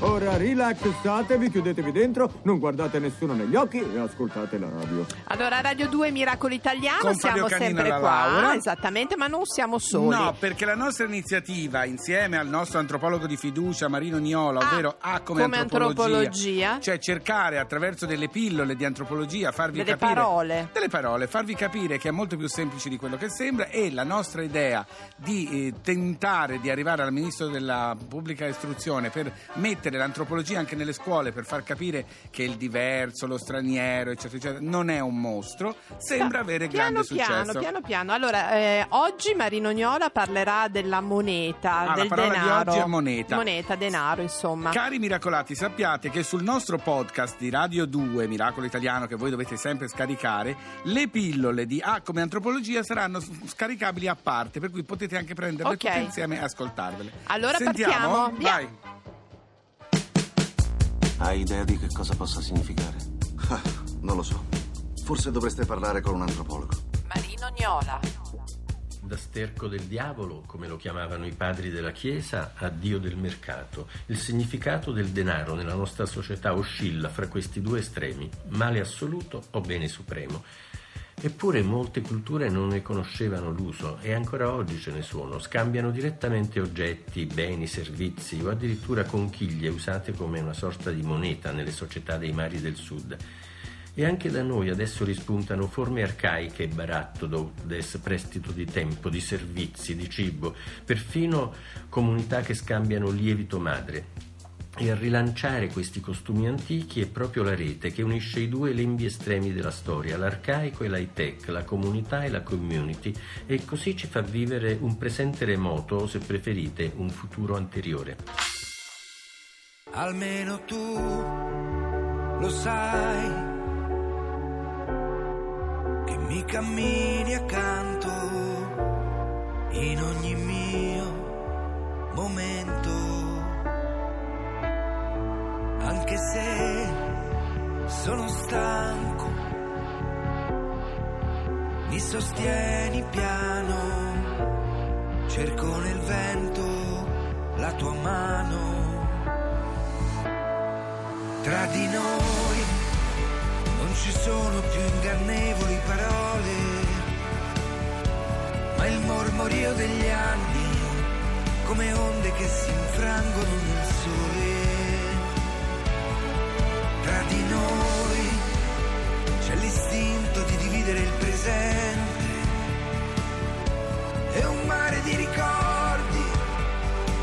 Ora rilassatevi, chiudetevi dentro, non guardate nessuno negli occhi e ascoltate la radio. Allora, Radio 2 Miracolo Italiano, Con siamo Fabio Canino sempre alla qua, Laura. esattamente, ma non siamo soli. No, perché la nostra iniziativa, insieme al nostro antropologo di fiducia Marino Niola, Ah, ovvero A come, come antropologia. cioè cercare attraverso delle pillole di antropologia farvi Delle capire parole. delle parole, farvi capire che è molto più semplice di quello che sembra e la nostra idea di eh, tentare di arrivare al ministro della pubblica istruzione per mettere l'antropologia anche nelle scuole per far capire che il diverso, lo straniero, eccetera, eccetera, non è un mostro, sembra avere piano grande piano, successo. piano piano. Allora, eh, oggi Marino Gnola parlerà della moneta, Ah, la del parola di denaro. oggi è moneta. Moneta, denaro, insomma. Cari miracolati, sappiate che sul nostro podcast di Radio 2, Miracolo Italiano, che voi dovete sempre scaricare, le pillole di A come antropologia saranno scaricabili a parte, per cui potete anche prenderle Ok. tutte insieme e ascoltarvele. Allora Sentiamo? partiamo? Vai. Hai idea di che cosa possa significare? Ah, non lo so. Forse dovreste parlare con un antropologo. Marino Gnola. Da sterco del diavolo, come lo chiamavano i padri della Chiesa, a Dio del mercato. Il significato del denaro nella nostra società oscilla fra questi due estremi, male assoluto o bene supremo. Eppure molte culture non ne conoscevano l'uso e ancora oggi ce ne sono. Scambiano direttamente oggetti, beni, servizi o addirittura conchiglie usate come una sorta di moneta nelle società dei mari del sud. E anche da noi adesso rispuntano forme arcaiche e baratto des prestito di tempo, di servizi, di cibo, perfino comunità che scambiano lievito madre. E a rilanciare questi costumi antichi è proprio la rete che unisce i due lembi estremi della storia, l'arcaico e l'high tech, la comunità e la community, e così ci fa vivere un presente remoto o, se preferite, un futuro anteriore. Almeno tu lo sai che mi cammini accanto in ogni mio momento. Anche se sono stanco, mi sostieni piano, cerco nel vento la tua mano. Tra di noi non ci sono più ingannevoli parole, ma il mormorio degli anni, come onde che si infrangono nel sole. Di noi. C'è l'istinto di dividere il presente. E un mare di ricordi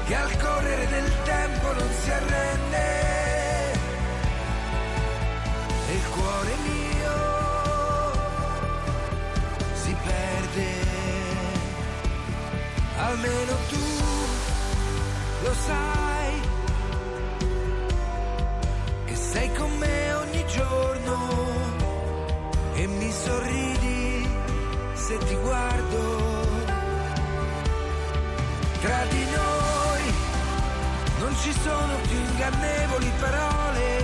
che al correre del tempo non si arrende. E il cuore mio si perde, almeno tu lo sai, sorridi se ti guardo. Tra di noi non ci sono più ingannevoli parole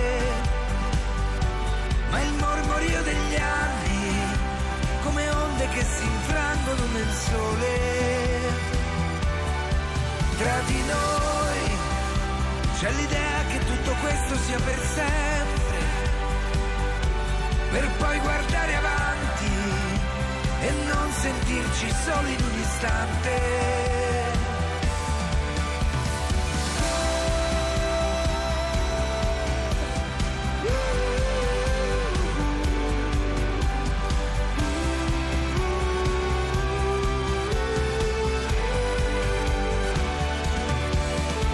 ma il mormorio degli anni, come onde che si infrangono nel sole. Tra di noi c'è l'idea che tutto questo sia per sempre, per poi guardare avanti e non sentirci soli in un istante.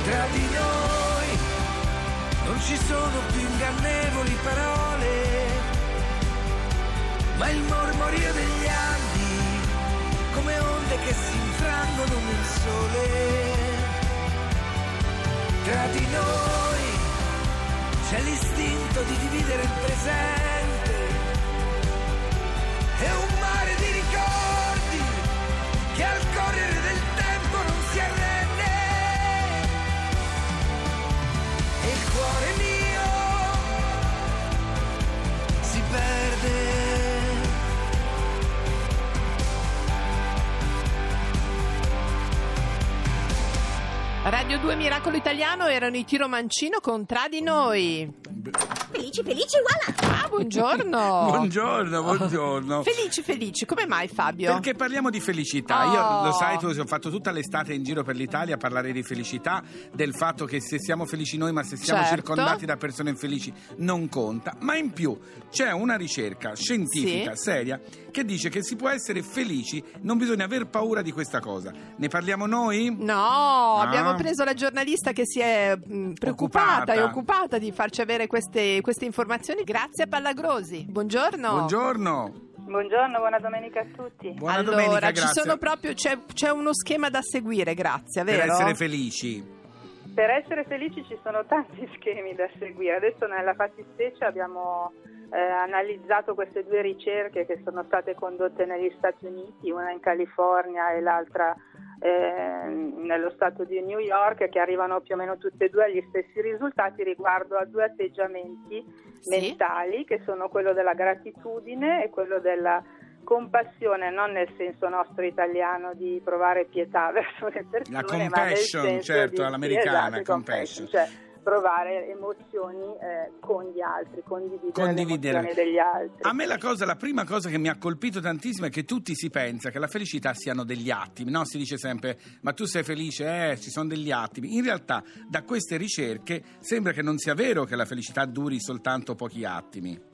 Tra di noi non ci sono più ingannevoli parole, ma il mormorio degli anni, onde che si infrangono nel sole. Tra di noi c'è l'istinto di dividere il presente Radio 2 Miracolo Italiano erano i Tiro Mancino con Tra di noi. Felici, felici, voilà! Ah, buongiorno. Buongiorno, buongiorno. Felici, felici. Come mai Fabio? Perché parliamo di felicità. Oh. Io lo sai, tu ho fatto tutta l'estate in giro per l'Italia a parlare di felicità, del fatto che se siamo felici noi, ma se siamo Certo. circondati da persone infelici non conta. Ma in più c'è una ricerca scientifica Sì. seria che dice che si può essere felici, non bisogna aver paura di questa cosa. Ne parliamo noi? No, Ah. abbiamo preso la giornalista che si è mh, preoccupata Occupata. e occupata di farci avere queste, queste informazioni. Grazie a Pallagrosi. Buongiorno. Buongiorno. Buongiorno, buona domenica a tutti. Buona allora, domenica, ci sono proprio c'è, c'è uno schema da seguire, grazie, per vero? essere felici. Per essere felici ci sono tanti schemi da seguire. Adesso nella fattispecie abbiamo eh, analizzato queste due ricerche che sono state condotte negli Stati Uniti, una in California e l'altra eh, nello stato di New York, che arrivano più o meno tutte e due agli stessi risultati riguardo a due atteggiamenti Sì. mentali, che sono quello della gratitudine e quello della compassione, non nel senso nostro italiano di provare pietà verso le persone, La ma nel compassion, senso certo, di- all'americana, esatto, compassion. cioè provare emozioni eh, con gli altri, condividere, Condividere. le degli altri. A me la, cosa, la prima cosa che mi ha colpito tantissimo è che tutti si pensa che la felicità siano degli attimi, no? Si dice sempre, ma tu sei felice? Eh, ci sono degli attimi. In realtà, da queste ricerche sembra che non sia vero che la felicità duri soltanto pochi attimi.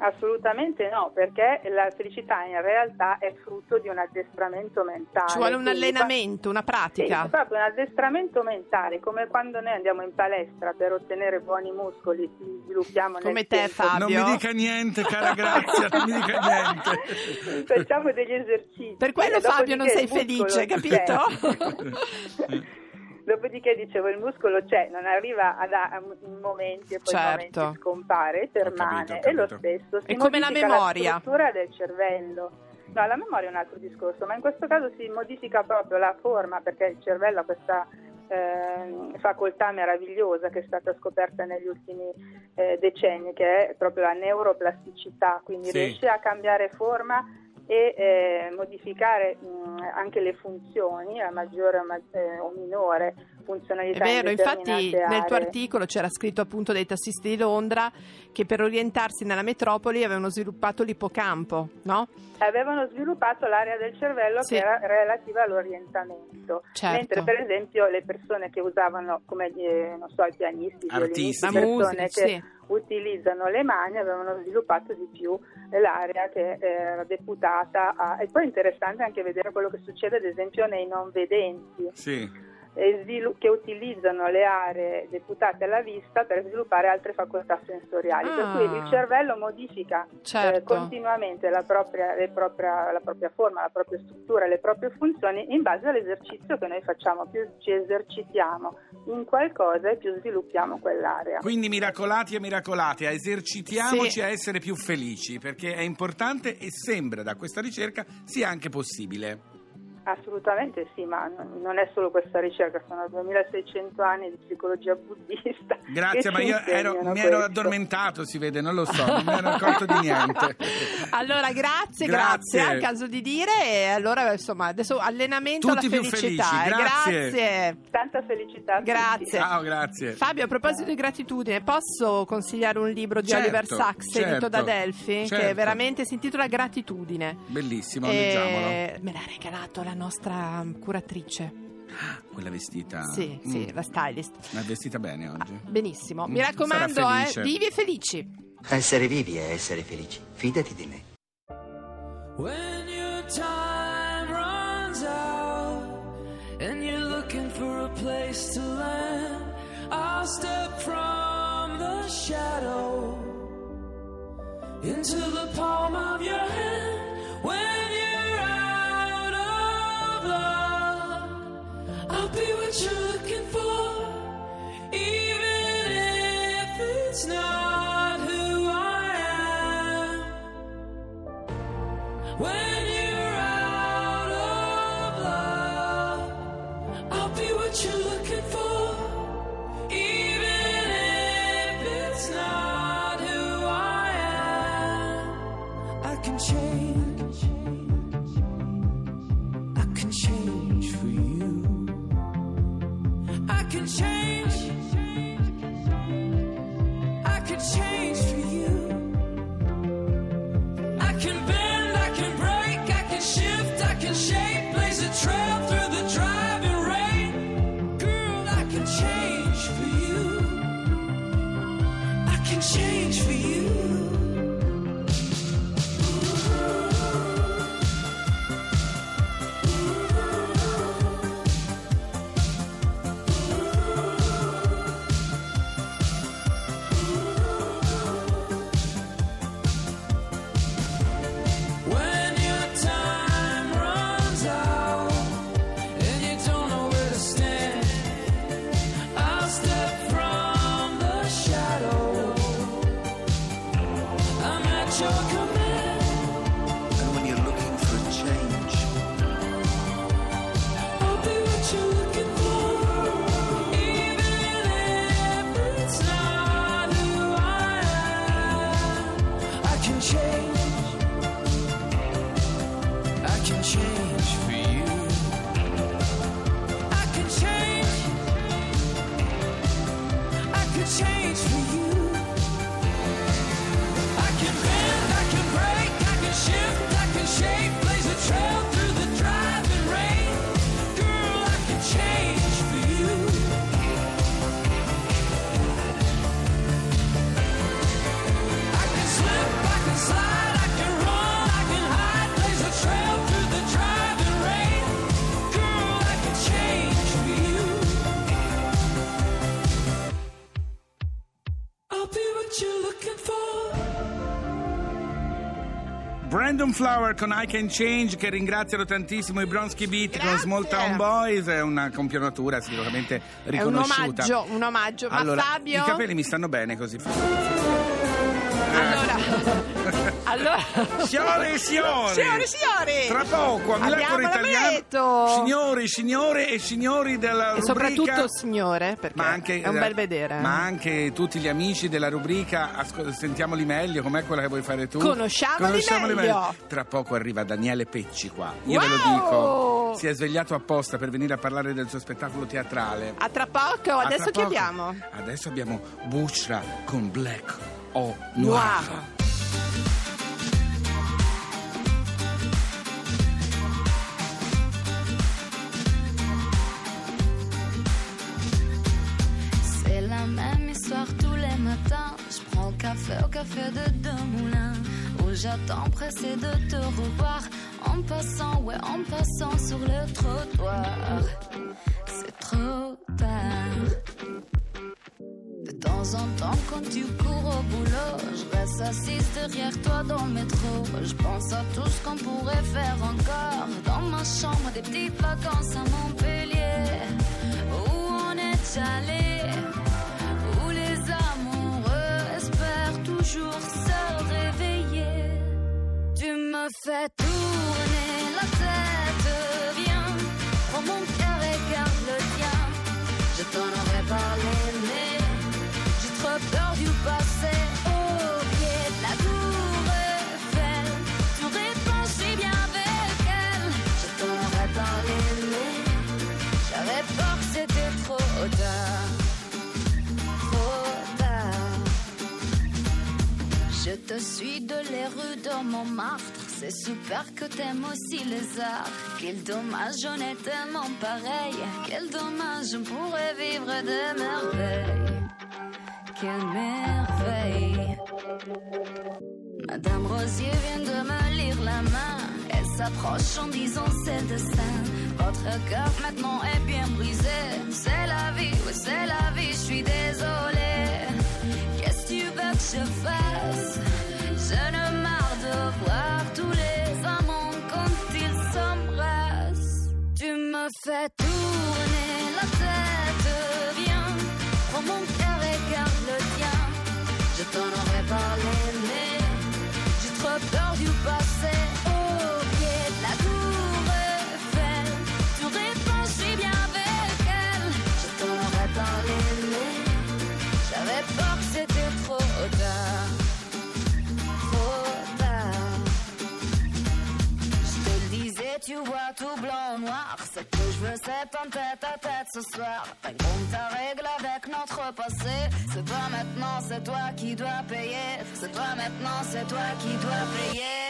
Assolutamente no, perché la felicità in realtà è frutto di un addestramento mentale. Ci vuole un allenamento, una Sì, pratica. è proprio un addestramento mentale, come quando noi andiamo in palestra per ottenere buoni muscoli, ci sviluppiamo nel Come te, tempo. Fabio. Non mi dica niente, cara Grazia, non mi dica niente. Facciamo degli esercizi. Per quello, Fabio, non sei muscolo felice, capito? Dopodiché dicevo il muscolo c'è, non arriva ad a, in momenti e poi Certo. momenti scompare, permane Ho capito, ho e lo stesso si È come la memoria. struttura del cervello. No, la memoria è un altro discorso, ma in questo caso si modifica proprio la forma perché il cervello ha questa ehm, facoltà meravigliosa che è stata scoperta negli ultimi eh, decenni, che è proprio la neuroplasticità, quindi Sì. riesce a cambiare forma e eh, modificare mh, anche le funzioni a maggiore o, ma- eh, o minore È funzionalità. in vero, infatti determinate nel tuo aree. articolo c'era scritto appunto dei tassisti di Londra che per orientarsi nella metropoli avevano sviluppato l'ippocampo, no? avevano sviluppato l'area del cervello Sì. che era relativa all'orientamento, Certo. mentre per esempio le persone che usavano come eh, non so, i pianisti, i violinisti, persone musica, che sì. Utilizzano le mani avevano sviluppato di più l'area che era deputata a... E poi è interessante anche vedere quello che succede ad esempio nei non vedenti. Sì. Che utilizzano le aree deputate alla vista per sviluppare altre facoltà sensoriali. Per Ah. cui il cervello modifica eh, Certo. continuamente la propria, le propria- la propria forma, la propria struttura, le proprie funzioni in base all'esercizio che noi facciamo. Più ci esercitiamo in qualcosa e più sviluppiamo quell'area. Quindi miracolati e miracolate, esercitiamoci Sì. a essere più felici, perché è importante e sembra da questa ricerca sia anche possibile. Assolutamente sì, ma non è solo questa ricerca, sono 2600 anni di psicologia buddista. Grazie, che ma io ero- mi ero questo. addormentato, si vede, non lo so, non mi ero accorto di niente. Allora, grazie, Grazie. grazie, al caso di dire. E allora, insomma, adesso allenamento Tutti alla più felicità. felici, eh. grazie. grazie. Tanta felicità. Grazie. Ciao, grazie. Fabio, a proposito di gratitudine, posso consigliare un libro di Certo, Oliver Sacks edito certo, da Delphi che certo. veramente si intitola Gratitudine. Bellissimo, E leggiamolo. me l'ha regalato la nostra curatrice. Quella vestita. Sì, Mm. sì, la stylist. Ma è vestita bene oggi. Benissimo. Mm, Mi raccomando, eh, vivi e felici. Essere vivi è essere felici. Fidati di me. When your time runs out and you're looking for a place to land, I'll step from the shadow into the palm of your hand. You're looking for, even if it's not who I am. When you're out of love I'll be with you looking for, Brandon Flower con I Can Change che ringraziano tantissimo i Bronski Beat con Grazie. Small Town Boys è una campionatura sicuramente È un riconosciuta. omaggio, un omaggio. Ma allora, Fabio... i capelli mi stanno bene così. Allora... allora... Signore, signore! Signore, signore! Tra poco, a Milano Italiano, signori, signore e signori della E rubrica... soprattutto signore, perché anche, è un bel vedere. eh. Ma anche tutti gli amici della rubrica, ascol- sentiamoli meglio, com'è quella che vuoi fare tu? Conosciamoli meglio. Tra poco arriva Daniele Pecci qua. Io ve lo Wow! dico. Si è svegliato apposta per venire a parlare del suo spettacolo teatrale. A tra poco, A adesso tra poco. abbiamo? Adesso abbiamo Bushra con Black o Noir. Noir. Au café de deux moulins. Où j'attends pressé de te revoir. En passant, ouais, en passant sur le trottoir. C'est trop tard. De temps en temps, quand tu cours au boulot, je reste assise derrière toi dans le métro. Je pense à tout ce qu'on pourrait faire encore. Dans ma chambre, des petites vacances à Montpellier. Où on est allé, fais tourner la tête, viens, prends mon cœur et garde le tien. Je t'en aurais parlé, mais j'ai trop peur du passé. Au pied de la tour Eiffel, tu si bien avec elle. Je t'en aurais parlé, mais j'avais peur que c'était trop tard. Trop tard. Je te suis de les rues de Montmartre. C'est super que t'aimes aussi les arts. Quel dommage, on est tellement pareil. Quel dommage, on pourrait vivre des merveilles. Quelle merveille. Madame Rosier vient de me lire la main. Elle s'approche en disant c'est destin. Votre cœur maintenant est bien brisé. C'est la vie, oui, c'est la vie, je suis désolée. Qu'est-ce que tu veux que je fasse? Fais tourner la tête, viens, prends mon cœur et garde le tien. Je t'en aurais parlé, cette en tête à tête ce soir. Compte ta règle avec notre passé. C'est toi maintenant, c'est toi qui dois payer. C'est toi maintenant, c'est toi qui dois payer.